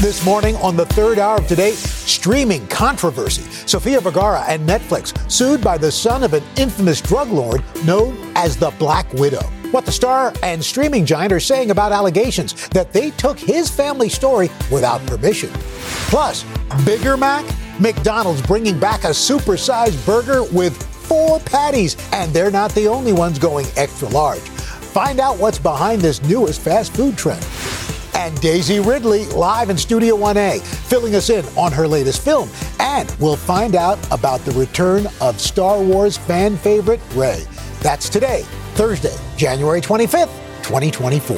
This morning on the third hour of today, streaming controversy. Sofia Vergara and Netflix sued by the son of an infamous drug lord known as the Black Widow. What the star and streaming giant are saying about allegations that they took his family story without permission. Plus, Bigger Mac, McDonald's bringing back a supersized burger with four patties, and they're not the only ones going extra large. Find out what's behind this newest fast food trend and Daisy Ridley live in Studio 1A, filling us in on her latest film. And we'll find out about the return of Star Wars fan favorite Rey. That's today, Thursday, January 25th, 2024.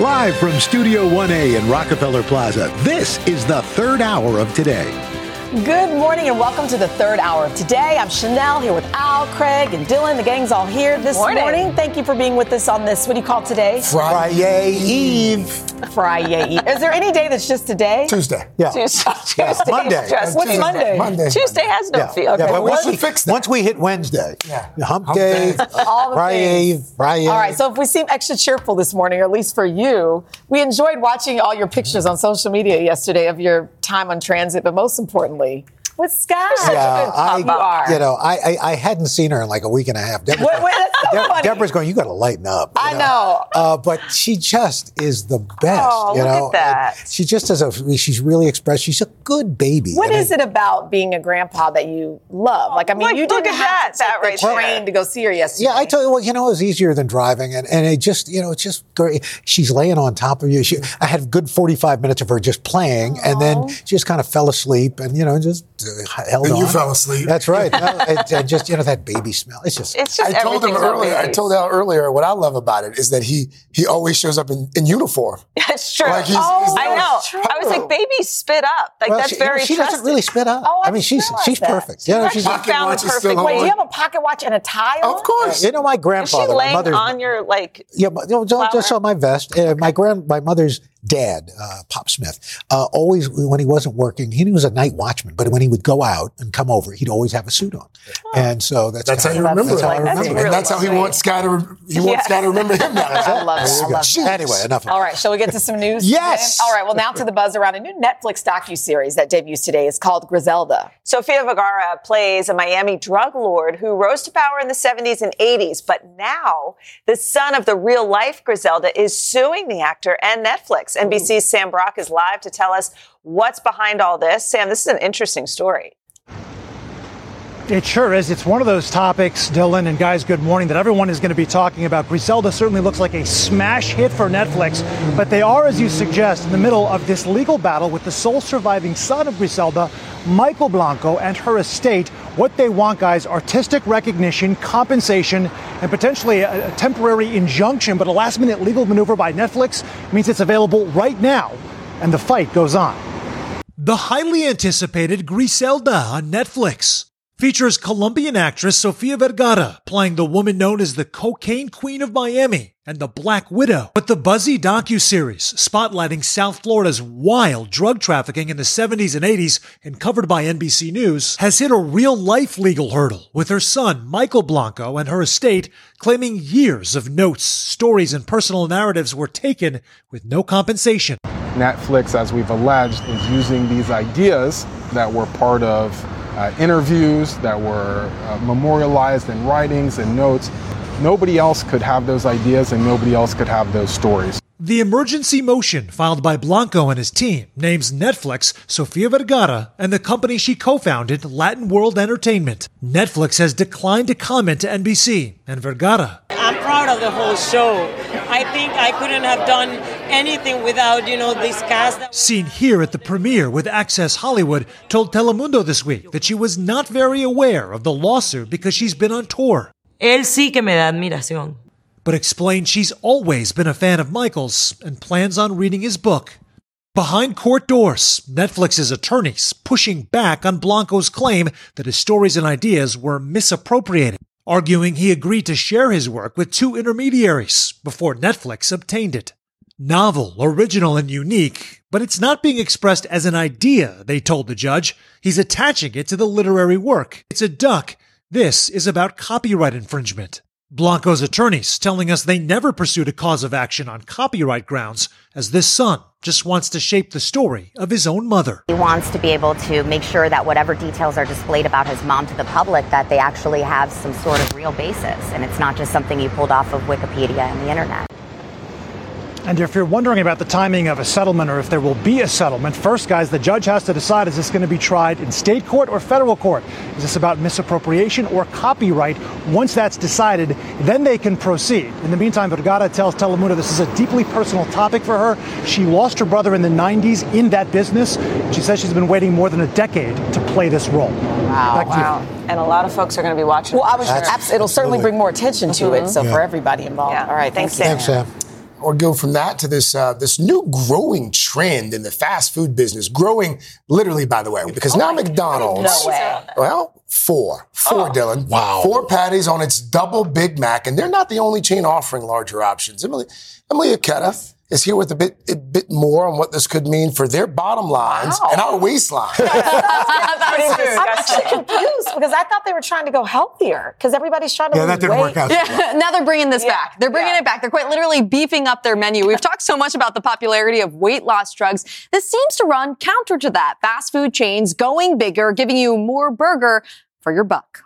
Live from Studio 1A in Rockefeller Plaza, this is the third hour of today. Good morning and welcome to the third hour of today. I'm Sheinelle here with Al, Craig, and Dylan. The gang's all here this morning. morning. Thank you for being with us on this. What do you call today? Friday Eve. Friday Is there any day that's just today? Tuesday. Yeah. Tuesday. Yeah. Tuesday. Monday. Just, what's Tuesday. Monday? Monday. Tuesday has no Yeah. feel. Okay. Yeah, but once we, fix that. once we hit Wednesday, Yeah. the hump, Hump day, day. All the Friday, things. Friday. All right, so if we seem extra cheerful this morning, or at least for you, we enjoyed watching all your pictures on social media yesterday of your time on transit, but most importantly, with Sky. yeah, I, you are. you know, I, I I hadn't seen her in like a week and a half. Deborah's, Wait, wait, that's so De- funny. Deborah's going, you got to lighten up. I know. Uh, but she just is the best. Oh, you look at know, that. And She just has a. She's really expressed. She's a good baby. What is And it about being a grandpa that you love? Like, I mean, Look- you look didn't at have to that- take that the right there. train to go see her yesterday. Yeah, I told you what, you know, it was easier than driving, and, and it just, you know, it's just great. She's laying on top of you. She, I had a good forty-five minutes of her just playing, and then she just kind of fell asleep, and you know, just held Then on. you fell asleep. That's right. No, it, and just you know that baby smell. It's just. It's just I told him everything's on earlier. I told Al earlier. What I love about it is that he he always shows up in, in uniform. That's true. Like he's- oh, he's I know. true. I was like, baby, spit up. Like well, that's she, you know, very she trusting. doesn't really spit up. Oh, I I mean, she's didn't she's that. perfect. You know, she's. She found the perfect way. Wait, do you have a pocket watch and a tie on? Of course. You know, my Is she grandfather, my laying on your like? Yeah, but no, don't just on my vest. Uh, my grand, my mother's dad, uh, Pop Smith, uh, always when he wasn't working, he was a night watchman. But when he would go out and come over, he'd always have a suit on, and so that's That's how kinda- you remember That's it. how I Like, that's remember. really and that's how he sweet. wants Sky to he wants Yes. Sky to remember him now. I love it. I love it. Anyway, enough. All right, shall we get to some news? Yes. today? All right, well, now to the buzz around a new Netflix docu-series that debuts today. is called Griselda. Sofia Vergara plays a Miami drug lord who rose to power in the 70s and 80s, but now the son of the real life Griselda is suing the actor and Netflix. NBC's Sam Brock is live to tell us what's behind all this. Sam, this is an interesting story. It sure is. It's one of those topics, Dylan and guys, good morning, that everyone is going to be talking about. Griselda certainly looks like a smash hit for Netflix, but they are, as you suggest, in the middle of this legal battle with the sole surviving son of Griselda, Michael Blanco, and her estate. What they want, guys, artistic recognition, compensation, and potentially a, temporary injunction, but a last minute legal maneuver by Netflix means it's available right now, and the fight goes on. The highly anticipated Griselda on Netflix features Colombian actress Sofia Vergara playing the woman known as the cocaine queen of Miami and the Black Widow. But the buzzy docu-series spotlighting South Florida's wild drug trafficking in the 70s and 80s and covered by NBC News has hit a real-life legal hurdle with her son Michael Blanco and her estate claiming years of notes, stories, and personal narratives were taken with no compensation. Netflix, as we've alleged, is using these ideas that were part of uh, interviews, that were uh, memorialized in writings and notes. Nobody else could have those ideas and nobody else could have those stories. The emergency motion filed by Blanco and his team names Netflix, Sofia Vergara, and the company she co-founded, Latin World Entertainment. Netflix has declined to comment to NBC, and Vergara I'm proud of the whole show. I think I couldn't have done anything without, you know, this cast. That- seen here at the premiere with Access Hollywood, told Telemundo this week that she was not very aware of the lawsuit because she's been on tour. Él sí que me da admiración. but explained she's always been a fan of Michael's and plans on reading his book. Behind court doors, Netflix's attorneys pushing back on Blanco's claim that his stories and ideas were misappropriated, arguing he agreed to share his work with two intermediaries before Netflix obtained it. Novel, original, and unique, but it's not being expressed as an idea, they told the judge. He's attaching it to the literary work. It's a duck. This is about copyright infringement. Blanco's attorneys telling us they never pursued a cause of action on copyright grounds, as this son just wants to shape the story of his own mother. He wants to be able to make sure that whatever details are displayed about his mom to the public, that they actually have some sort of real basis, and it's not just something you pulled off of Wikipedia and the internet. And if you're wondering about the timing of a settlement or if there will be a settlement, first, guys, the judge has to decide is this going to be tried in state court or federal court? Is this about misappropriation or copyright? Once that's decided, then they can proceed. In the meantime, Vergara tells Telemundo this is a deeply personal topic for her. She lost her brother in the 90s in that business. She says she's been waiting more than a decade to play this role. Wow. wow. And a lot of folks are going to be watching. Well, I was, abs- it'll certainly bring more attention to mm-hmm. it. So yeah. for everybody involved. Yeah. All right. Thanks, Sam. Thanks, Sam or go from that to this uh, this new growing trend in the fast food business, growing literally, by the way, because oh now McDonald's, no way. well, four, four, oh. Dylan, wow, four patties on its double Big Mac, and they're not the only chain offering larger options. Emily, Emily Ikeda is here with a bit a bit more on what this could mean for their bottom lines wow. and our waistline. I'm actually confused because I thought they were trying to go healthier because everybody's trying to yeah, that didn't weight. work out. Yeah. now they're bringing this yeah. back. They're bringing yeah. it back. They're quite literally beefing up their menu. We've talked so much about the popularity of weight loss drugs. This seems to run counter to that. Fast food chains going bigger, giving you more burger for your buck.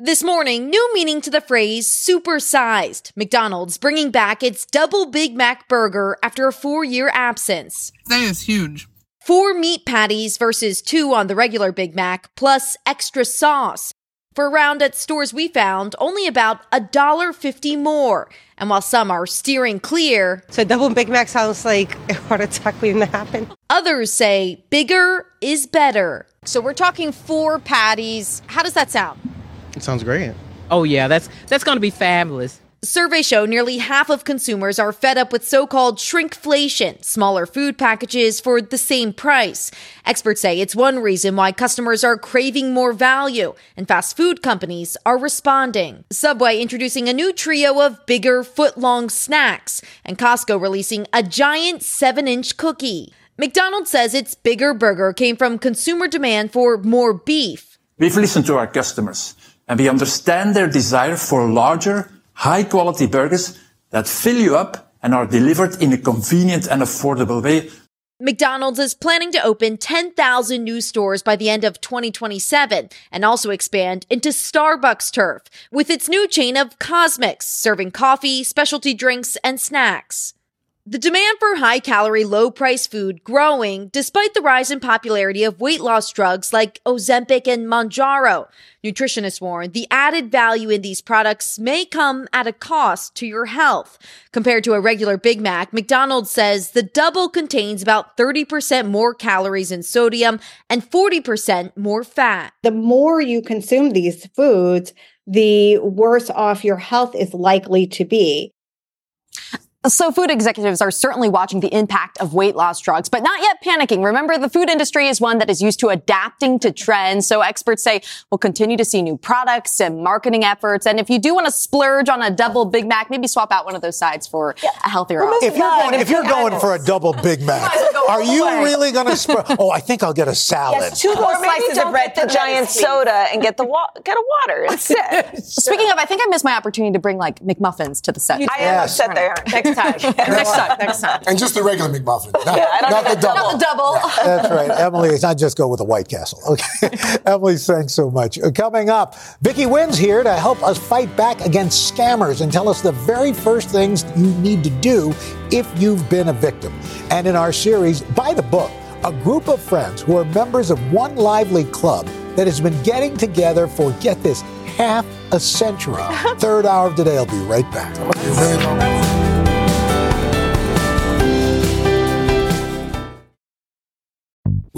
This morning, new meaning to the phrase supersized. McDonald's bringing back its double Big Mac burger after a four year absence. That is huge. Four meat patties versus two on the regular Big Mac, plus extra sauce. For around at stores we found, only about a dollar fifty more. And while some are steering clear, so double Big Mac sounds like a heart attack waiting to happen. Others say bigger is better. So we're talking four patties. How does that sound? It sounds great. Oh yeah, that's that's going to be fabulous. Surveys show nearly half of consumers are fed up with so-called shrinkflation, smaller food packages for the same price. Experts say it's one reason why customers are craving more value, and fast food companies are responding. Subway introducing a new trio of bigger foot-long snacks, and Costco releasing a giant 7-inch cookie. McDonald's says its bigger burger came from consumer demand for more beef. We've listened to our customers and we understand their desire for larger, high quality burgers that fill you up and are delivered in a convenient and affordable way. McDonald's is planning to open 10,000 new stores by the end of 2027 and also expand into Starbucks turf with its new chain of CosMc's, serving coffee, specialty drinks, and snacks. The demand for high calorie, low price food growing despite the rise in popularity of weight loss drugs like Ozempic and Mounjaro. Nutritionists warn the added value in these products may come at a cost to your health. Compared to a regular Big Mac, McDonald's says the double contains about 30% more calories and sodium and 40% more fat. The more you consume these foods, the worse off your health is likely to be. So food executives are certainly watching the impact of weight loss drugs, but not yet panicking. Remember, the food industry is one that is used to adapting to trends. So experts say we'll continue to see new products and marketing efforts. And if you do want to splurge on a double Big Mac, maybe swap out one of those sides for yeah. a healthier option. If you're going, if you're going for a double Big Mac, are you really going to splurge? Oh, I think I'll get a salad. Yes, two more slices of bread, the giant soda, and get the wa- get a water instead. Speaking of, I think I missed my opportunity to bring like McMuffins to the set. I am upset they aren't next time. next time. Next time. And just the regular McMuffin, not, yeah, not the double. Not the double. That's right, Emily. It's not just go with the White Castle. Okay, Emily, thanks so much. Uh, coming up, Vicky Nguyen's here to help us fight back against scammers and tell us the very first things you need to do if you've been a victim. And in our series, by the book, a group of friends who are members of one lively club that has been getting together for, get this, half a century. Third hour of today. I'll be right back.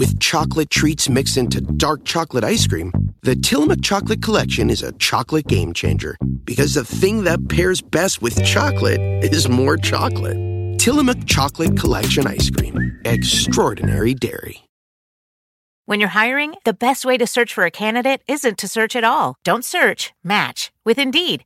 With chocolate treats mixed into dark chocolate ice cream, the Tillamook Chocolate Collection is a chocolate game changer because the thing that pairs best with chocolate is more chocolate. Tillamook Chocolate Collection Ice Cream. Extraordinary Dairy. When you're hiring, the best way to search for a candidate isn't to search at all. Don't search, match with Indeed.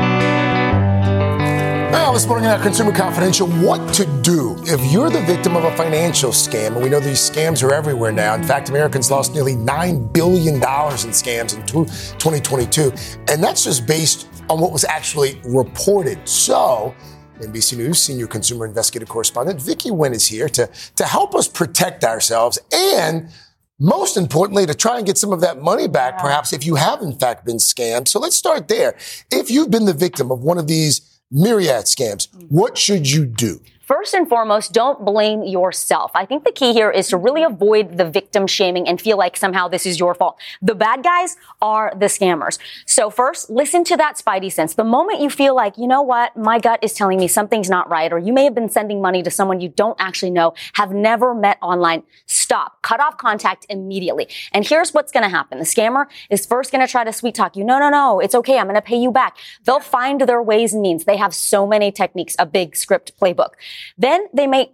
Well, this morning on Consumer Confidential, what to do if you're the victim of a financial scam. And we know these scams are everywhere now. In fact, Americans lost nearly $9 billion in scams in 2022. And that's just based on what was actually reported. So, NBC News senior consumer investigative correspondent Vicky Nguyen is here to, to help us protect ourselves and most importantly, to try and get some of that money back, perhaps if you have in fact been scammed. So let's start there. If you've been the victim of one of these myriad scams, what should you do? First and foremost, don't blame yourself. I think the key here is to really avoid the victim shaming and feel like somehow this is your fault. The bad guys are the scammers. So first, listen to that spidey sense. The moment you feel like, you know what, my gut is telling me something's not right, or you may have been sending money to someone you don't actually know, have never met online, stop. Cut off contact immediately. And here's what's going to happen. The scammer is first going to try to sweet talk you. No, no, no. It's okay. I'm going to pay you back. They'll find their ways and means. They have so many techniques, a big script playbook. Then they may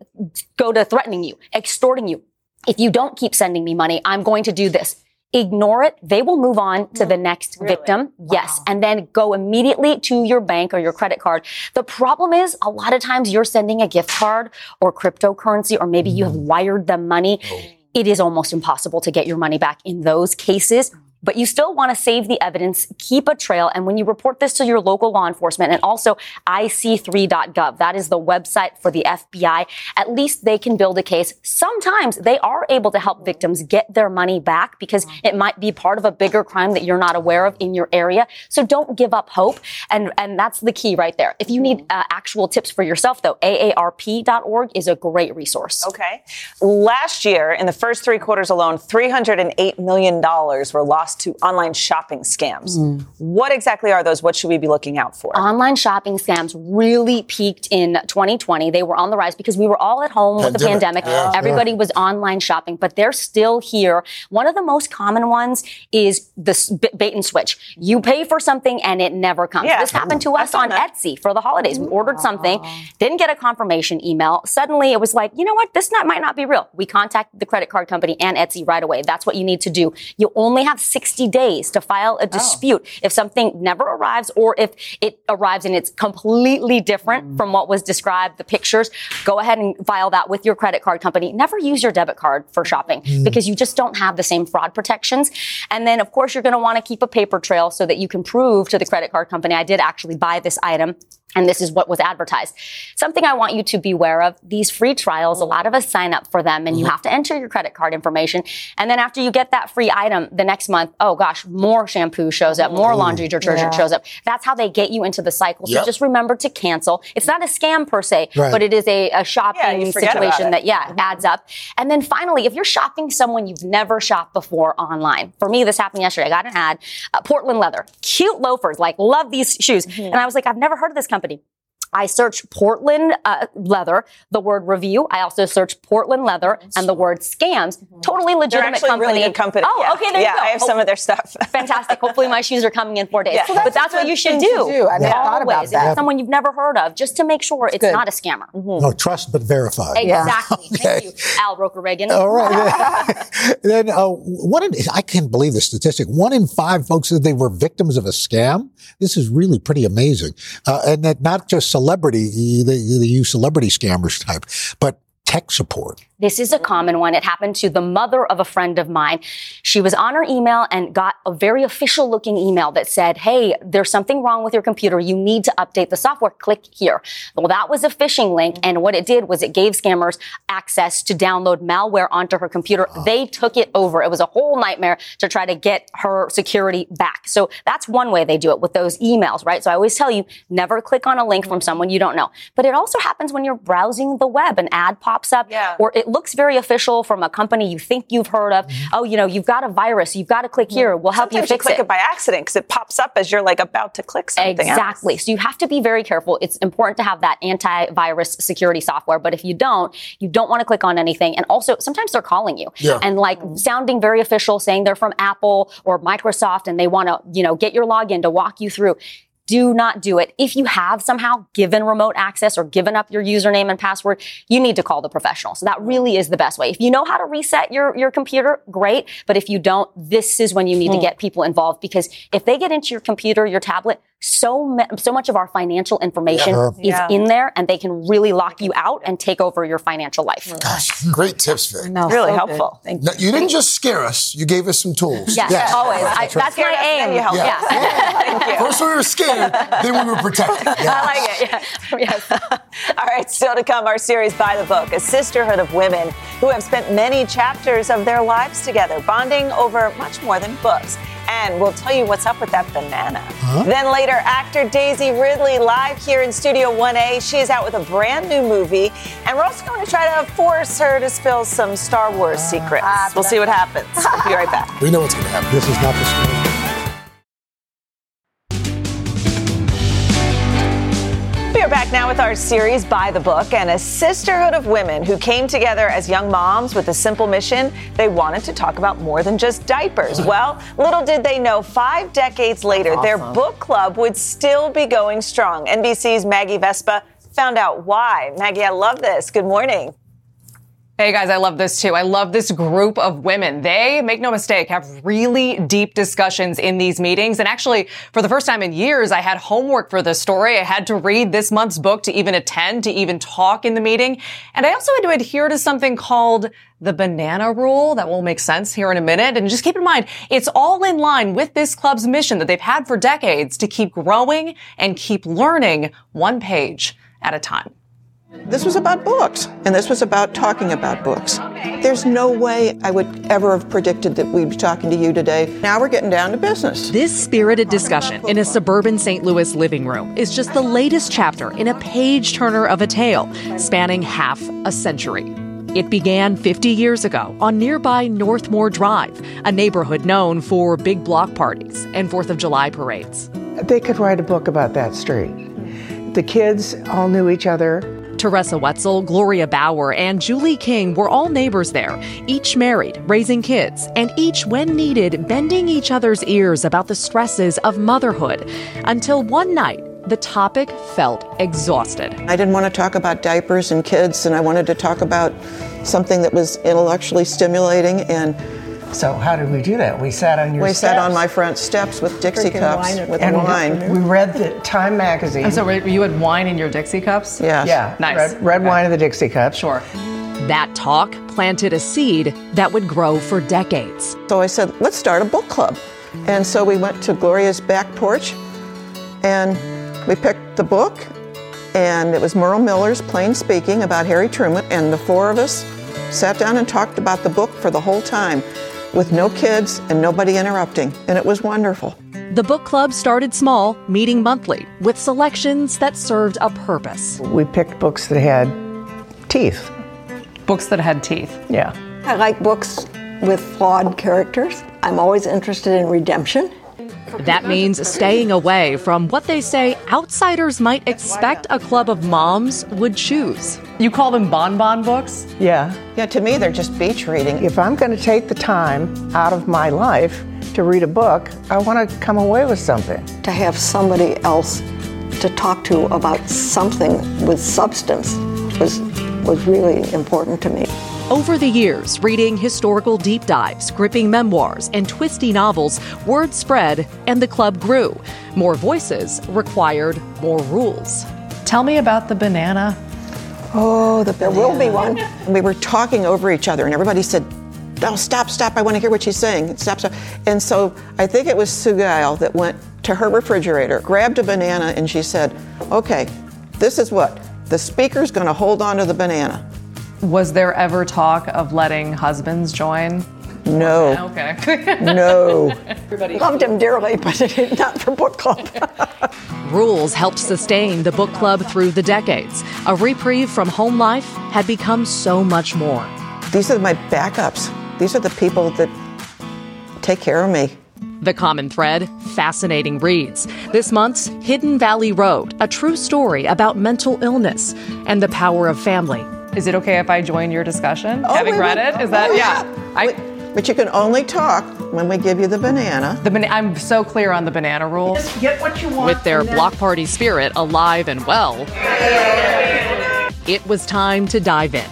go to threatening you, extorting you. If you don't keep sending me money, I'm going to do this. Ignore it. They will move on to the mm, next victim. Yes. And then go immediately to your bank or your credit card. The problem is a lot of times you're sending a gift card or cryptocurrency, or maybe you have mm. wired them money. Oh. It is almost impossible to get your money back in those cases but you still want to save the evidence, keep a trail, and when you report this to your local law enforcement and also IC3.gov, that is the website for the FBI, at least they can build a case. Sometimes they are able to help victims get their money back because it might be part of a bigger crime that you're not aware of in your area. So don't give up hope. And, and that's the key right there. If you need uh, actual tips for yourself, though, AARP.org is a great resource. Okay. Last year, in the first three quarters alone, $308 million were lost to online shopping scams. Mm. What exactly are those? What should we be looking out for? Online shopping scams really peaked in 2020. They were on the rise because we were all at home with the Pandemic. pandemic. Yeah. Everybody was online shopping, but they're still here. One of the most common ones is the s- b- bait and switch. You pay for something and it never comes. Yeah. This happened to us on Etsy for the holidays. We ordered something, didn't get a confirmation email. Suddenly it was like, you know what? This not, might not be real. We contacted the credit card company and Etsy right away. That's what you need to do. You only have 60 days to file a dispute if something never arrives or if it arrives and it's completely different from what was described, the pictures. Go ahead and file that with your credit card company. Never use your debit card for shopping Mm. because you just don't have the same fraud protections. And then, of course, you're going to want to keep a paper trail so that you can prove to the credit card company, I did actually buy this item. And this is what was advertised. Something I want you to be aware of these free trials, a lot of us sign up for them and you mm-hmm. have to enter your credit card information. And then after you get that free item the next month, oh gosh, more shampoo shows up, more mm-hmm. laundry detergent Yeah. shows up. That's how they get you into the cycle. So Yep. just remember to cancel. It's not a scam per se, Right. but it is a, a shopping Yeah, you forget about situation that, yeah, mm-hmm. adds up. And then finally, if you're shopping someone you've never shopped before online, for me, this happened yesterday. I got an ad, uh, Portland leather, cute loafers, like love these shoes. And I was like, I've never heard of this company company. I search Portland uh, leather, the word review. I also search Portland leather and the word scams. Totally They're legitimate actually company. really good company. Oh, Yeah. okay, there yeah, you go. I have some of their stuff. Fantastic. Hopefully my shoes are coming in four days. Yeah. But Well, that's, that's what you should do. to do. I never thought about Always. If that. it's someone you've never heard of, just to make sure it's good. not a scammer. No, trust but verify. Exactly. Thank you, Al Roker Reagan. All right. then uh, one in, I can't believe the statistic. One in five folks said they were victims of a scam. This is really pretty amazing. Uh, and that not just celebrity, they use celebrity scammers type, but tech support. This is a common one. It happened to the mother of a friend of mine. She was on her email and got a very official looking email that said, Hey, there's something wrong with your computer. You need to update the software. Click here. Well, that was a phishing link. Mm. And what it did was it gave scammers access to download malware onto her computer. They took it over. It was a whole nightmare to try to get her security back. So that's one way they do it with those emails, right? So I always tell you, never click on a link mm. from someone you don't know. But it also happens when you're browsing the web. An ad pops up or it looks very official from a company you think you've heard of. Mm-hmm. Oh, you know, you've got a virus. You've got to click here. Mm-hmm. We'll help Sometimes you fix click it. it by accident because it pops up as you're like about to click something. else. Exactly. So you have to be very careful. It's important to have that antivirus security software. But if you don't, you don't want to click on anything. And also, sometimes they're calling you Yeah. and like mm-hmm. sounding very official, saying they're from Apple or Microsoft and they want to, you know, get your login to walk you through. Do not do it. If you have somehow given remote access or given up your username and password, you need to call the professional. So that really is the best way. If you know how to reset your, your computer, great. But if you don't, this is when you need to Hmm. get people involved because if they get into your computer, your tablet, so ma- so much of our financial information Yeah. is Yeah. in there and they can really lock you out and take over your financial life. Mm. Gosh, great tips, Vic. No, Really so helpful. Thank Now, you didn't just scare us; you gave us some tools. Yes, always. I, That's right. that's my aim. Yeah. Yeah. First we were scared, then we were protected. I like it. Yeah. yes. All right, still to come, our series by the book, a sisterhood of women who have spent many chapters of their lives together, bonding over much more than books. And we'll tell you what's up with that banana. Huh? Then later, actor Daisy Ridley live here in Studio 1A. She is out with a brand new movie, and we're also going to try to force her to spill some Star Wars secrets. Ah, we'll see what happens. We'll be right back. We know what's going to happen. This is not the story. Back now with our series by the book and a sisterhood of women who came together as young moms with a simple mission. They wanted to talk about more than just diapers. Well, little did they know, five decades later, their book club would still be going strong. NBC's Maggie Vespa found out why. Maggie, I love this. Good morning. Hey guys, I love this too. I love this group of women. They, make no mistake, have really deep discussions in these meetings. And actually, for the first time in years, I had homework for this story. I had to read this month's book to even attend, to even talk in the meeting. And I also had to adhere to something called the banana rule that will make sense here in a minute. And just keep in mind, it's all in line with this club's mission that they've had for decades to keep growing and keep learning one page at a time. This was about books, and this was about talking about books. There's no way I would ever have predicted that we'd be talking to you today. Now we're getting down to business. This spirited discussion in a suburban St. Louis living room is just the latest chapter in a page turner of a tale spanning half a century. It began 50 years ago on nearby Northmore Drive, a neighborhood known for big block parties and 4th of July parades. They could write a book about that street. The kids all knew each other. Teresa Wetzel, Gloria Bauer, and Julie King were all neighbors there, each married, raising kids, and each, when needed, bending each other's ears about the stresses of motherhood. Until one night, the topic felt exhausted. I didn't want to talk about diapers and kids, and I wanted to talk about something that was intellectually stimulating. And So how did we do that? We sat on your we sat on my front steps with Dixie Drinking cups wine with and wine. We read the Time magazine. And so you had wine in your Dixie cups? Yes. Yeah, Nice. Red, red wine in the Dixie cup. Sure. That talk planted a seed that would grow for decades. So I said, let's start a book club. And so we went to Gloria's back porch and we picked the book. And it was Merle Miller's Plain Speaking about Harry Truman. And the four of us sat down and talked about the book for the whole time with no kids and nobody interrupting. And it was wonderful. The book club started small, meeting monthly, with selections that served a purpose. We picked books that had teeth. Books that had teeth. Yeah. I like books with flawed characters. I'm always interested in redemption. That means staying away from what they say outsiders might expect a club of moms would choose. You call them bonbon books? Yeah. Yeah, to me, they're just beach reading. If I'm going to take the time out of my life to read a book, I want to come away with something. To have somebody else to talk to about something with substance was was really important to me. Over the years, reading historical deep dives, gripping memoirs, and twisty novels, word spread and the club grew. More voices required more rules. Tell me about the banana. Oh, the banana. there will be one. We were talking over each other, and everybody said, "No, stop, stop! I want to hear what she's saying. Stop, stop!" And so I think it was Sugail that went to her refrigerator, grabbed a banana, and she said, "Okay, this is what the speaker's going to hold on to the banana." Was there ever talk of letting husbands join? No. Okay. no. Everybody loved him dearly, but not for book club. Rules helped sustain the book club through the decades. A reprieve from home life had become so much more. These are my backups. These are the people that take care of me. The common thread fascinating reads. This month's Hidden Valley Road, a true story about mental illness and the power of family. Is it okay if I join your discussion? Oh, Having we read would- it? Is that, oh, yeah. I, But you can only talk when we give you the banana. the bana- I'm so clear on the banana rule. Get what you want. With their block party spirit alive and well, it was time to dive in.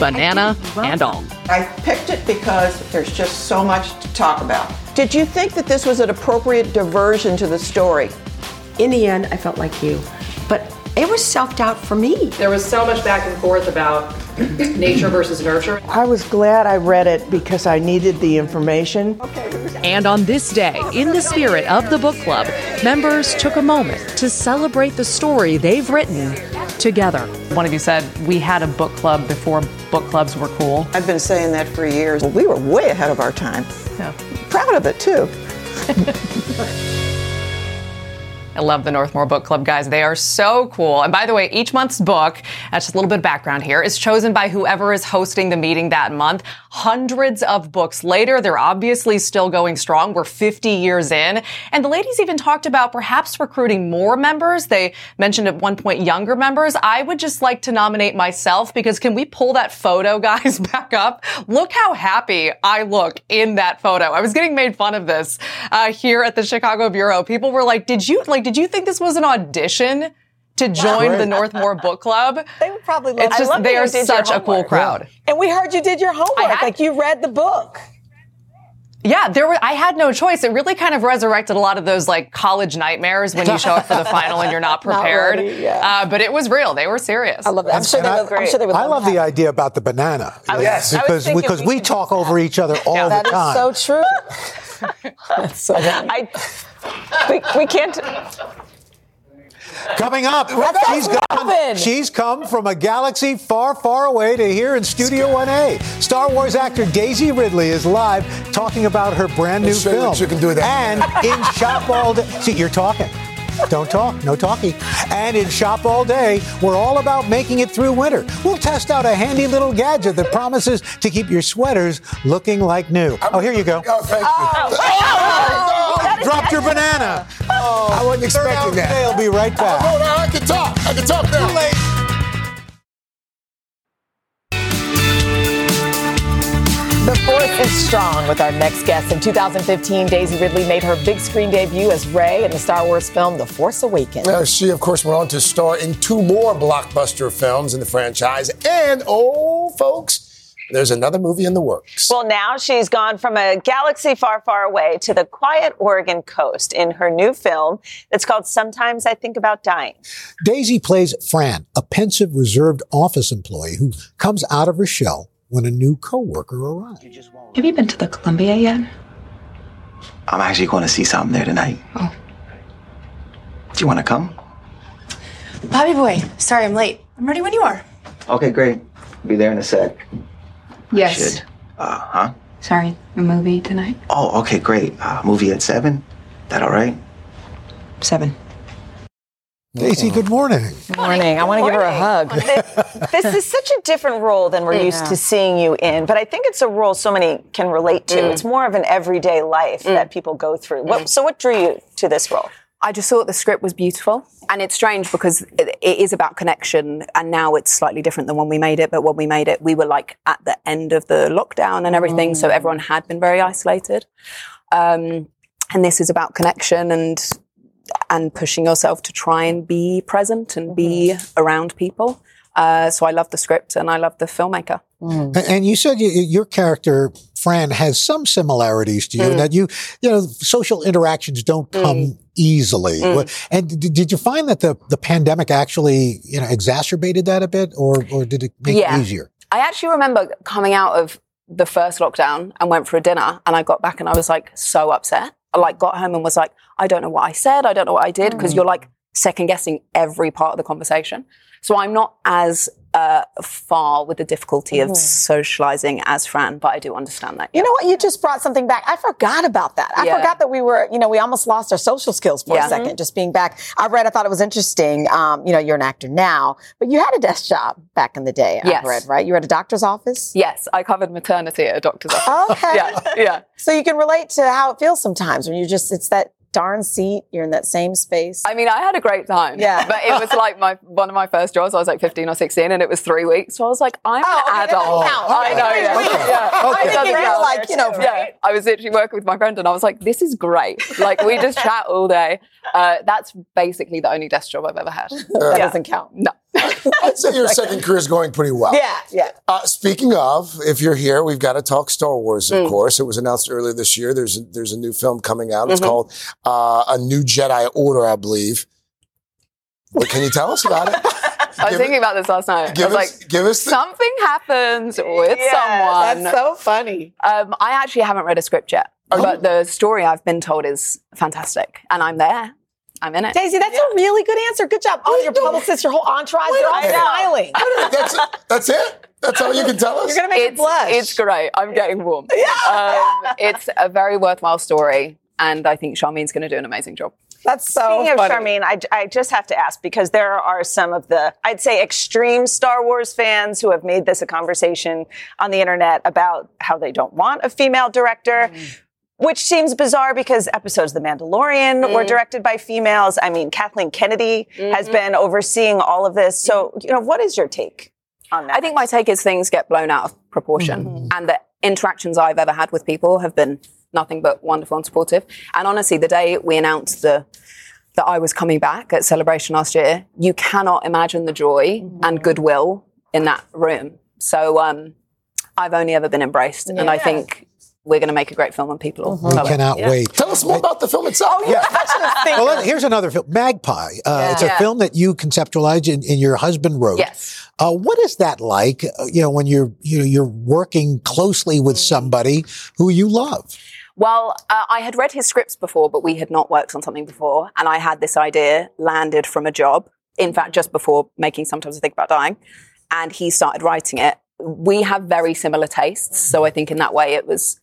Banana and all. I picked it because there's just so much to talk about. Did you think that this was an appropriate diversion to the story? In the end, I felt like you. But it was self doubt for me. There was so much back and forth about nature versus nurture. I was glad I read it because I needed the information. And on this day, in the spirit of the book club, members took a moment to celebrate the story they've written together. One of you said we had a book club before book clubs were cool. I've been saying that for years. Well, we were way ahead of our time. Yeah. Proud of it, too. I love the Northmore Book Club, guys. They are so cool. And by the way, each month's book, that's just a little bit of background here, is chosen by whoever is hosting the meeting that month. Hundreds of books later, they're obviously still going strong. We're 50 years in. And the ladies even talked about perhaps recruiting more members. They mentioned at one point younger members. I would just like to nominate myself because can we pull that photo, guys, back up? Look how happy I look in that photo. I was getting made fun of this uh, here at the Chicago Bureau. People were like, did you, like, did you think this was an audition? To join the Northmore Book Club, They would probably love it's just love they are you did your such a cool crowd. And we heard you did your homework. like you read the book. Yeah, there were. I had no choice. It really kind of resurrected a lot of those like college nightmares when you show up for the final and you're not Not prepared. ready, yeah. uh, but it was real. They were serious. I love that. I'm sure they And I- would, I'm sure they would I love love the idea about the banana. I was- Yes, because because we we should talk over each other all the That is time. so true. That's so funny. I, we, we can't. Coming up, That's she's Robin. come, she's come from a galaxy far, far away to here in Studio 1A. Star Wars actor Daisy Ridley is live talking about her brand new Let's show you film. you can do that. And in Shop All Day. See, you're talking. Don't talk, no talkie. And in Shop All Day, we're all about making it through winter. We'll test out a handy little gadget that promises to keep your sweaters looking like new. Oh, here you go. Oh, thank you. Oh, oh you dropped your banana. Oh, I wasn't expecting that. They'll be right oh, back. Oh, now I can talk. I can talk now. The is strong with our next guest. In 2015, Daisy Ridley made her big screen debut as Rey in the Star Wars film The Force Awakens. Uh, she, of course, went on to star in two more blockbuster films in the franchise. And, oh, folks, there's another movie in the works. Well, now she's gone from a galaxy far, far away to the quiet Oregon coast in her new film that's called Sometimes I Think About Dying. Daisy plays Fran, a pensive, reserved office employee who comes out of her shell when a new coworker arrives. Have you been to the Columbia yet? I'm actually going to see something there tonight. Oh. Do you want to come? Bobby boy, sorry I'm late. I'm ready when you are. Okay, great. Be there in a sec. Yes. Should. Uh huh. Sorry, a movie tonight? Oh, okay, great. Uh, movie at seven. That all right? Seven. Daisy, good morning. Good Morning. I want to give her a hug. this is such a different role than we're used to seeing you in, but I think it's a role so many can relate to. Mm. It's more of an everyday life Mm. that people go through. What, so, what drew you to this role? I just thought the script was beautiful. And it's strange because it, it is about connection. And now it's slightly different than when we made it. But when we made it, we were like at the end of the lockdown and everything. So everyone had been very isolated. Um, and this is about connection and and pushing yourself to try and be present and be around people. Uh, so I love the script and I love the filmmaker. And- And you said you, your character, Fran, has some similarities to you, Mm. that you, you know, social interactions don't come easily. Mm. What- And d- did you find that the, the pandemic actually, you know, exacerbated that a bit, or, or did it make Yeah. it easier? I actually remember coming out of the first lockdown and went for a dinner and I got back and I was like so upset. Like got home and was like, I don't know what I said, I don't know what I did, because Mm. you're like second guessing every part of the conversation. So I'm not as uh, far with the difficulty of Mhm. socializing as Fran, but I do understand that. You know what? You just brought something back. I forgot about that. I Yeah. forgot that we were, you know, we almost lost our social skills for Yeah. a second, just being back. I read, I thought it was interesting. Um, you know, you're an actor now, but you had a desk job back in the day. Yes. I read, right? You were at a doctor's office? Yes, I covered maternity at a doctor's office. Okay. yeah, yeah. So you can relate to how it feels sometimes when you just, it's that darn seat, you're in that same space. I mean, I had a great time. Yeah. But it was like my one of my first jobs. I was like 15 or 16 and it was three weeks. So I was like, I'm Oh, an that adult. I know, yeah. Okay. yeah. I think you like, you know, yeah. I was literally working with my friend and I was like, this is great. Like, we just chat all day. Uh, that's basically the only desk job I've ever had. That doesn't count. No. I'd say your second career is going pretty well. Yeah, yeah. Uh, speaking of, if you're here, we've got to talk Star Wars. Of Mm. course, it was announced earlier this year. There's a, there's a new film coming out. It's Mhm. called uh, A New Jedi Order, I believe. What can you tell us about it? I was Give thinking about this last night. I give was us- like, give us the- something happens with Yeah, someone. that's so funny. Um, I actually haven't read a script yet, but the story I've been told is fantastic, and I'm there. I'm in it. Daisy, that's a really good answer. Good job. All your publicists, your whole entourage, they're all minute. smiling. That's, that's it? That's all you can tell us? You're going to make it's, blush. It's great. I'm getting warm. Um, it's a very worthwhile story, and I think Sharmeen's going to do an amazing job. That's so Speaking of funny. Sharmeen, I, I just have to ask because there are some of the, I'd say, extreme Star Wars fans who have made this a conversation on the internet about how they don't want a female director. Which seems bizarre because episodes of The Mandalorian were Mm. directed by females. I mean, Kathleen Kennedy has Mhm. been overseeing all of this. So, you know, what is your take on that? I think my take is things get blown out of proportion, and the interactions I've ever had with people have been nothing but wonderful and supportive. And honestly, the day we announced the that I was coming back at Celebration last year, you cannot imagine the joy and goodwill in that room. So um, I've only ever been embraced, and I think we're going to make a great film, and people will We love it. cannot Yeah. wait. Tell us more about the film itself. Oh, yeah. Well, here's another film, Magpie. Uh, It's a Yeah. film that you conceptualized and, and your husband wrote. Yes. Uh, what is that like? uh, You know, when you're you know you're working closely with somebody who you love. Well, uh, I had read his scripts before, but we had not worked on something before. And I had this idea landed from a job. In fact, just before making Sometimes I Think About Dying. And he started writing it. We have very similar tastes. So I think in that way it was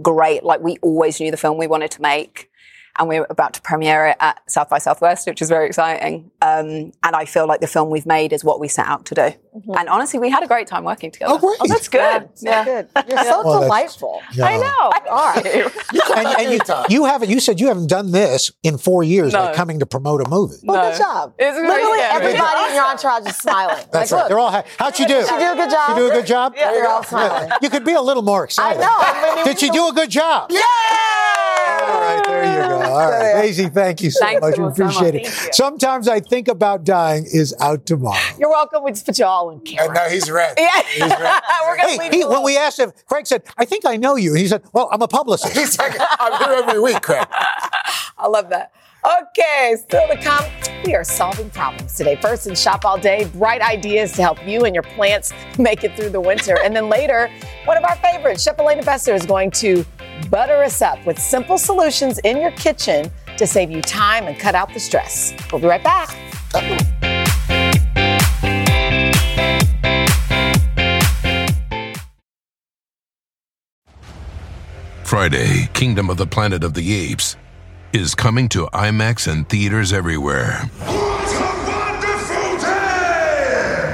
great. Like we always knew the film we wanted to make. And we're about to premiere it at South by Southwest, which is very exciting. Um, and I feel like the film we've made is what we set out to do. And honestly, we had a great time working together. Oh, great. Oh, that's good. Yeah. Good. You're so Well, delightful. Yeah. I know. All right. and, and you, you haven't. You said you haven't done this in four years, No. like coming to promote a movie. Well, good job. It's great. Literally Yeah. everybody in your entourage is smiling. That's like, right. They're all. Ha- How'd you do? Did she do a good job? She do a good job. Yeah, they're all smiling. You could be a little more I excited. know. I mean, Did she do a good job? Yeah. All right, there you go. All right, Daisy, thank you so Thanks much. We appreciate it. Sometimes I think about dying is out tomorrow. You're welcome. We just put you all in camera. And now he's red. Yeah. He's red. We're gonna Hey, leave he, when we asked him, Craig said, "I think I know you." And he said, "Well, I'm a publicist." He's like, I'm here every week, Craig. I love that. Okay, still to come, we are solving problems today. First in Shop All Day, bright ideas to help you and your plants make it through the winter. And then later, one of our favorites, Chef Elena Besser, is going to butter us up with simple solutions in your kitchen to save you time and cut out the stress. We'll be right back. Friday, Kingdom of the Planet of the Apes is coming to IMAX and theaters everywhere.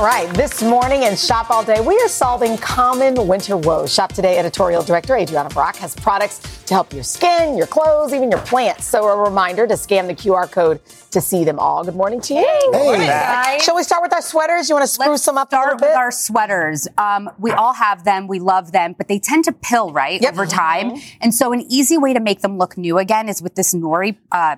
All right, this morning in Shop All Day, we are solving common winter woes. Shop Today editorial director Adrianna Brach has products to help your skin, your clothes, even your plants. So a reminder to scan the QR code to see them all. Good morning to you. Hey, good morning, guys. Shall we start with our sweaters? You want to spruce Let's them up a little bit? with our sweaters. Um, we all have them. We love them, but they tend to pill, right, over time. Mm-hmm. And so an easy way to make them look new again is with this Nori. Uh,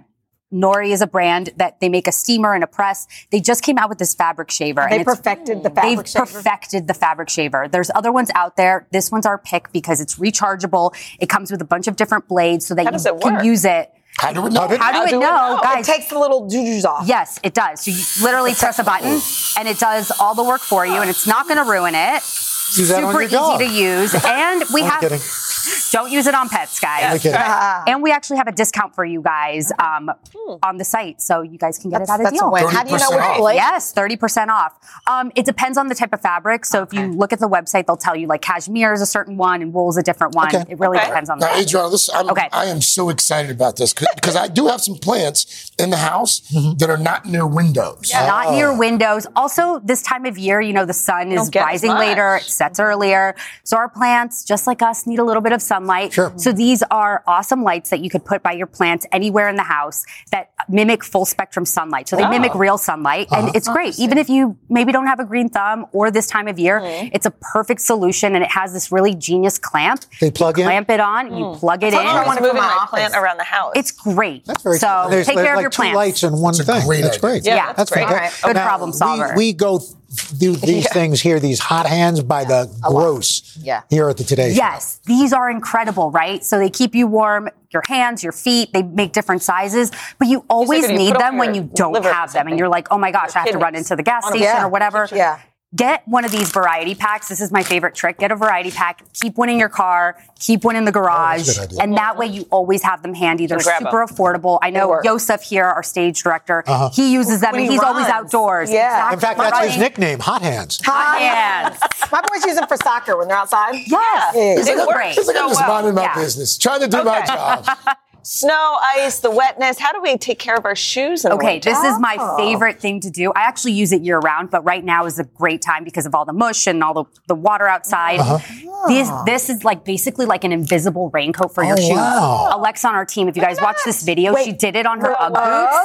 Nori is a brand that they make a steamer and a press. They just came out with this fabric shaver. They and perfected the fabric They've shaver. perfected the fabric shaver. There's other ones out there. This one's our pick because it's rechargeable. It comes with a bunch of different blades so that How you does it can work? use it. How do it know? How do, it know, guys? It takes the little juju's off. Yes, it does. So you literally press a button and it does all the work for you and it's not going to ruin it. Use that on Super your dog. easy to use. And we I'm have kidding. don't use it on pets, guys. I'm kidding. and we actually have a discount for you guys um, on the site, so you guys can get That's- it at a that's a deal. win. How do you know 30% which off. Yes, thirty percent off. Um, it depends on the type of fabric. So if you look at the website, they'll tell you like cashmere is a certain one and wool is a different one. Okay. It really Okay. depends on the Now, fabric. Adrianna, listen, I'm, Okay. I am so excited about this because I do have some plants in the house that are not near windows. Not Oh. near windows. Also, this time of year, you know, the sun is don't get as rising much. later, it sets earlier. So our plants, just like us, need a little bit of sunlight. Sure. So these are awesome lights that you could put by your plants anywhere in the house that mimic full spectrum sunlight. So they Oh. mimic real sunlight. Uh-huh. And it's great. Even if you maybe don't have a green thumb or this time of year, Mm-hmm. it's a perfect solution and it has this really genius clamp. They plug in. Clamp it on, you plug it That's what I want Moving for my my plant around the house. It's great. That's very so cool. There's take like, care of your two plants. lights in one That's a thing. great that's great. Yeah, that's that's great. fantastic. All right. Good Now, problem solver. We, we go th- do these things here, these hot hands by the gross Yeah. here at the Today Show. Yes, these are incredible, right? So they keep you warm, your hands, your feet, they make different sizes, but you always if you need them when you don't have them and you're like, oh my gosh, I have to run into the gas station Yeah. or whatever. Yeah. Get one of these variety packs. This is my favorite trick. Get a variety pack, keep one in your car, keep one in the garage, good idea. and that way you always have them handy. They're Can super affordable. I know work. Yosef here, our stage director, Uh-huh. he uses them When and he he's always outdoors. Yeah. In fact, Exactly. that's his nickname, Hot Hands. Hot hands. My boys use them for soccer when they're outside. Yes. Yeah. It's It's like, great. it's like I'm just So well. minding my Yeah. business, trying to do my job. Snow, ice, the wetness. How do we take care of our shoes in Okay, winter? this is my Oh. favorite thing to do. I actually use it year round, but right now is a great time because of all the mush and all the, the water outside. Uh-huh. This this is like basically like an invisible raincoat for your Oh, shoes. wow. Alexa on our team, if you guys watch this video, Wait, she did it on her Ugg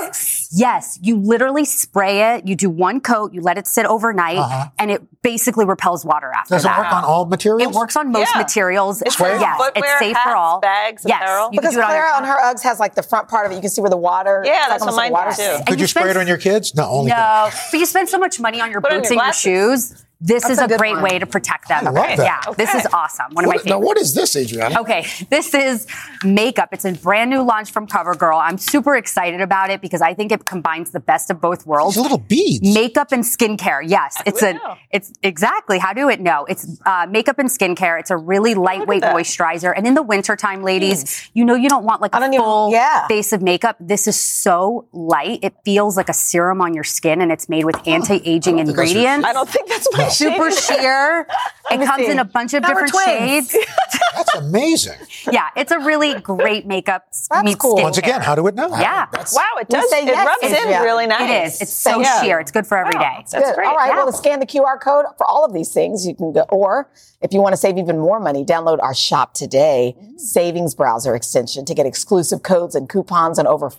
boots. Yes, you literally spray it. You do one coat, you let it sit overnight, Uh-huh. and it basically repels water after Does it that. work on all materials? It works on most Yeah. materials. It's for footwear, it's safe hats, for all. bags, yes, apparel. you can Because do it on your Clara on her Uggs has like the front part of it. You can see where the water. Yeah, it's like that's what almost like mine water do. Could you you spray it on your kids? No, only No, but you spend so much money on your Put on boots your and your shoes. This That's is a a, great one. way to protect them. I love that. Yeah, this is awesome. One of my What- now, favorites. what is this, Adrianna? Okay, this is makeup. It's a brand new launch from CoverGirl. I'm super excited about it because I think it combines the best of both worlds. These little beads. Makeup and skincare. Yes, it's a. know? It's exactly how do it know? It's uh, makeup and skincare. It's a really lightweight moisturizer. And in the wintertime, ladies, you know you don't want like a don't even- full yeah. base of makeup. This is so light. It feels like a serum on your skin, and it's made with anti-aging think that's your- ingredients. I don't think that's my Super sheer. It comes see. in a bunch of Now different twins. shades. That's amazing. yeah, it's a really great makeup That's meets cool. Once again, how do it know? Yeah. Wow, it does. say It yes, rubs in Adrianna. really nice. It is. It's so Yeah. sheer. It's good for every day. That's Good. great. All right. Yeah. Well, to scan the QR code for all of these things, you can go, or if you want to save even more money, download our Shop Today mm-hmm. savings browser extension to get exclusive codes and coupons on over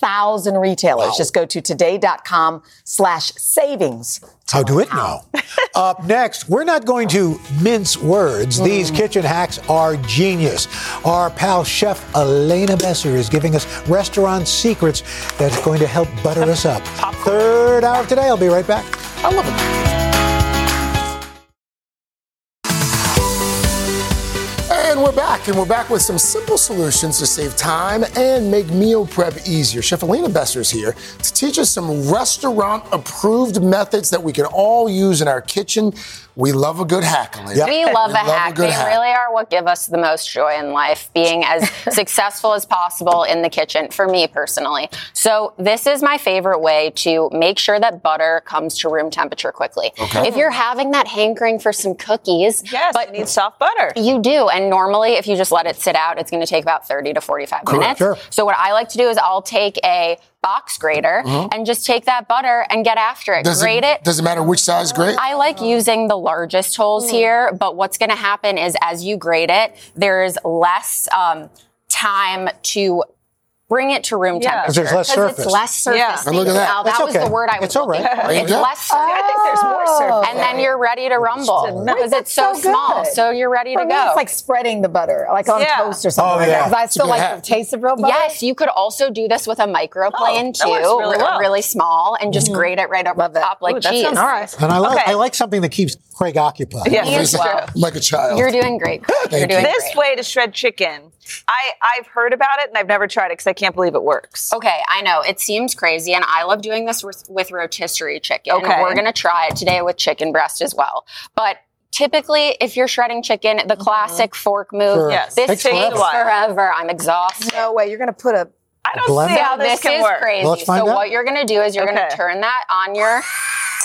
thousand retailers. Just go to today.com slash savings. How do it now? Up next, we're not going to mince words. These kitchen hacks are genius. Our pal chef Elena Besser is giving us restaurant secrets that's going to help butter us up. Third hour of today. I'll be right back. I love it. Back, and we're back with some simple solutions to save time and make meal prep easier. Chef Elena Besser is here to teach us some restaurant approved methods that we can all use in our kitchen. We love a good hack, Elena. We love a hack. good they hack. really are what give us the most joy in life, being as successful as possible in the kitchen, for me personally. So, this is my favorite way to make sure that butter comes to room temperature quickly. Okay. If you're having that hankering for some cookies, Yes, but it needs soft butter. You do. And normally, if you just let it sit out, it's going to take about 30 to 45 Correct. minutes. Sure. So, what I like to do is I'll take a box grater Mhm. and just take that butter and get after it. Does Grate it, it Does it matter which size grate? I like using the largest holes here, but what's going to happen is as you grate it, there's less um, time to bring it to room Yeah. temperature. 'Cause there's less surface. It's less surface. Yeah. And look at that. Now, That's that was the word I was It's looking right. for. It's go. less surface. I think there's more surface. And then you're ready to rumble because it's so, so small. So you're ready For to me, go. it's like spreading the butter, like on Yeah. toast or something Oh, like yeah. that. 'Cause I still like hack. the taste of real butter. Yes, you could also do this with a microplane Oh, too, really well. really small, and just Mhm. grate it right over the top like Ooh, that cheese. sounds nice. And I like, Okay. I like something that keeps Craig occupied. Yeah, Me as well. Like a child. You're doing great. You're doing this great. way to shred chicken. I, I've heard about it and I've never tried it because I can't believe it works. Okay, I know it seems crazy, and I love doing this with, with rotisserie chicken. Okay. We're gonna try it today with chicken breast as well. But typically, if you're shredding chicken, the mm-hmm. classic fork move. Sure. Yes. This Takes takes forever. forever. I'm exhausted. No way. You're going to put a. I don't blender? see how how this this, can is work. crazy. Well, let's find so out. what you're gonna do is you're Okay. gonna turn that on your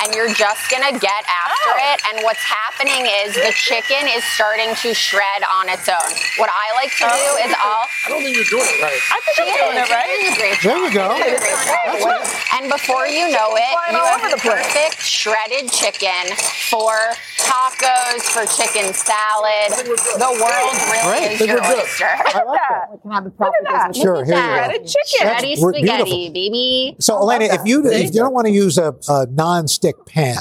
and you're just gonna get after Oh. it. And what's happening is the chicken is starting to shred on its own. What I like to do is oh. I'll I don't think you're doing it right. I think you're doing it right. There you go. And before you know it, you have the the perfect shredded chicken for tacos, for chicken salad. The world really Great. is your good. oyster. I like that. We can have the proper business. Sure, here you go. Shredded chicken. That's spaghetti, beautiful. baby. So, Elena, if you if you don't want to use a, a non-stick pan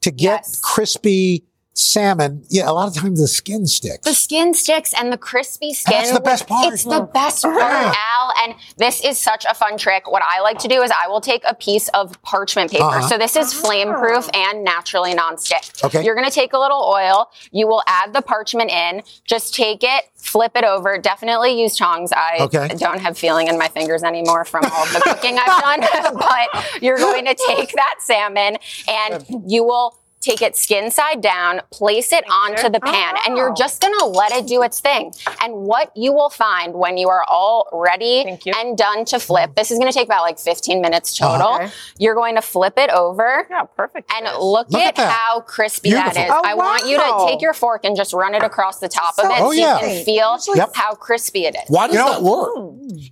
to get crispy salmon, yeah, a lot of times the skin sticks. The skin sticks and the crispy skin. That's the best part. It's the best part, Al. And this is such a fun trick. What I like to do is I will take a piece of parchment paper. Uh-huh. So this is flame proof and naturally nonstick. Okay. You're going to take a little oil. You will add the parchment in. Just take it, flip it over. Definitely use tongs. I Okay. don't have feeling in my fingers anymore from all the cooking I've done. but you're going to take that salmon and you will take it skin side down, place it onto the pan, and you're just gonna let it do its thing. And what you will find when you are all ready and done to flip, this is gonna take about like 15 minutes total. Uh-huh. Okay. You're going to flip it over. Yeah, perfect. And look, Look at, at how crispy that Beautiful. is. Oh, I want you to take your fork and just run it across the top of So it so Oh, yeah. you can feel Yep. how crispy it is. Why does that work?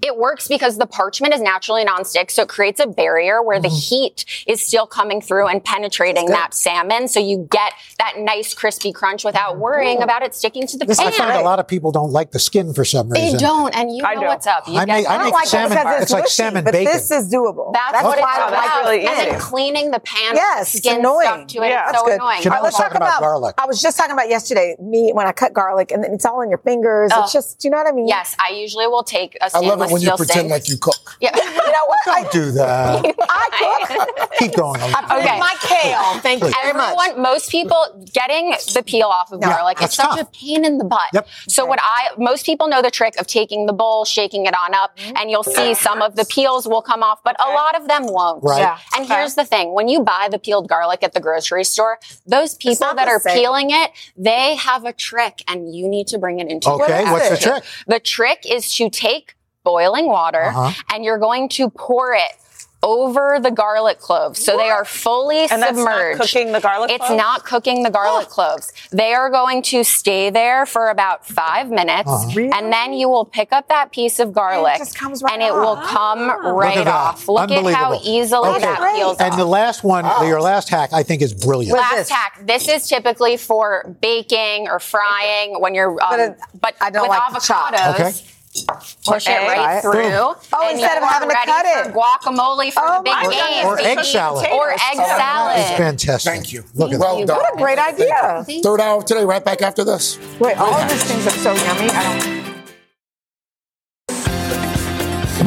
It works because the parchment is naturally nonstick, so it creates a barrier where the heat is still coming through and penetrating that salmon, so you get that nice crispy crunch without worrying about it sticking to the I pan. I find a lot of people don't like the skin for some reason. They don't, and you know what's up. You I get make- I make like salmon- because it's like salmon but bacon. this is doable. That's, That's what it's why I about. like really and then cleaning the pan, Yes, skin annoying. stuff to it. Yeah, it's so good. annoying. All right, let's talk about, garlic. I was just talking about yesterday, me when I cut garlic and then it's all in your fingers. Oh. It's just, do you know what I mean? Yes, I usually will take a I stainless love it when you pretend like you cook. Yeah. you know what? Don't do that. I cook. Keep going. Elena. I put in my kale. Thank you very much. Everyone, most people getting the peel off of Yeah, garlic that's is such tough. a pain in the butt. So what I most people know the trick of taking the bowl, shaking it on up, Mm-hmm. and you'll see some of the peels will come off, but a lot of them won't. Right. Yeah. And here's the thing: when you buy the peeled garlic at the grocery store, those people that are same. peeling it, they have a trick, and you need to bring it into your Okay, what's the trick? The trick is to take boiling water Uh-huh. and you're going to pour it over the garlic cloves. So they are fully And that's not submerged. cooking the garlic It's cloves? not cooking the garlic cloves. They are going to stay there for about five minutes. Uh-huh. And then you will pick up that piece of garlic just comes right and it will come Look right at that. off. Look at how easily Okay. that peels And off. the last one, your last hack, I think is brilliant. Last hack. This is typically for baking or frying when you're, um, But but, I don't with like the chop. avocados. Okay. Push it egg. right through. Oh, and instead of you are having to cut for it. guacamole for oh the big my game. Or egg salad. Or egg It's salad. fantastic. Thank you. Look at well that. done. What a great idea. Third hour of today, right back after this. Wait, all of these things are so yummy.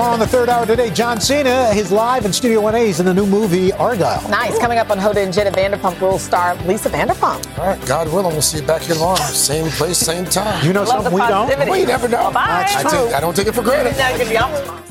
Tomorrow on the third hour today, John Cena, his live in Studio 1A's in the new movie Argylle. Nice. Coming up on Hoda and Jenna Vanderpump Rules star Lisa Vanderpump. All right, God willing, we'll see you back here tomorrow. Same place, same time. You know Love something the we don't? We never know. Bye. I, take, I don't take it for granted. Now you're gonna be on.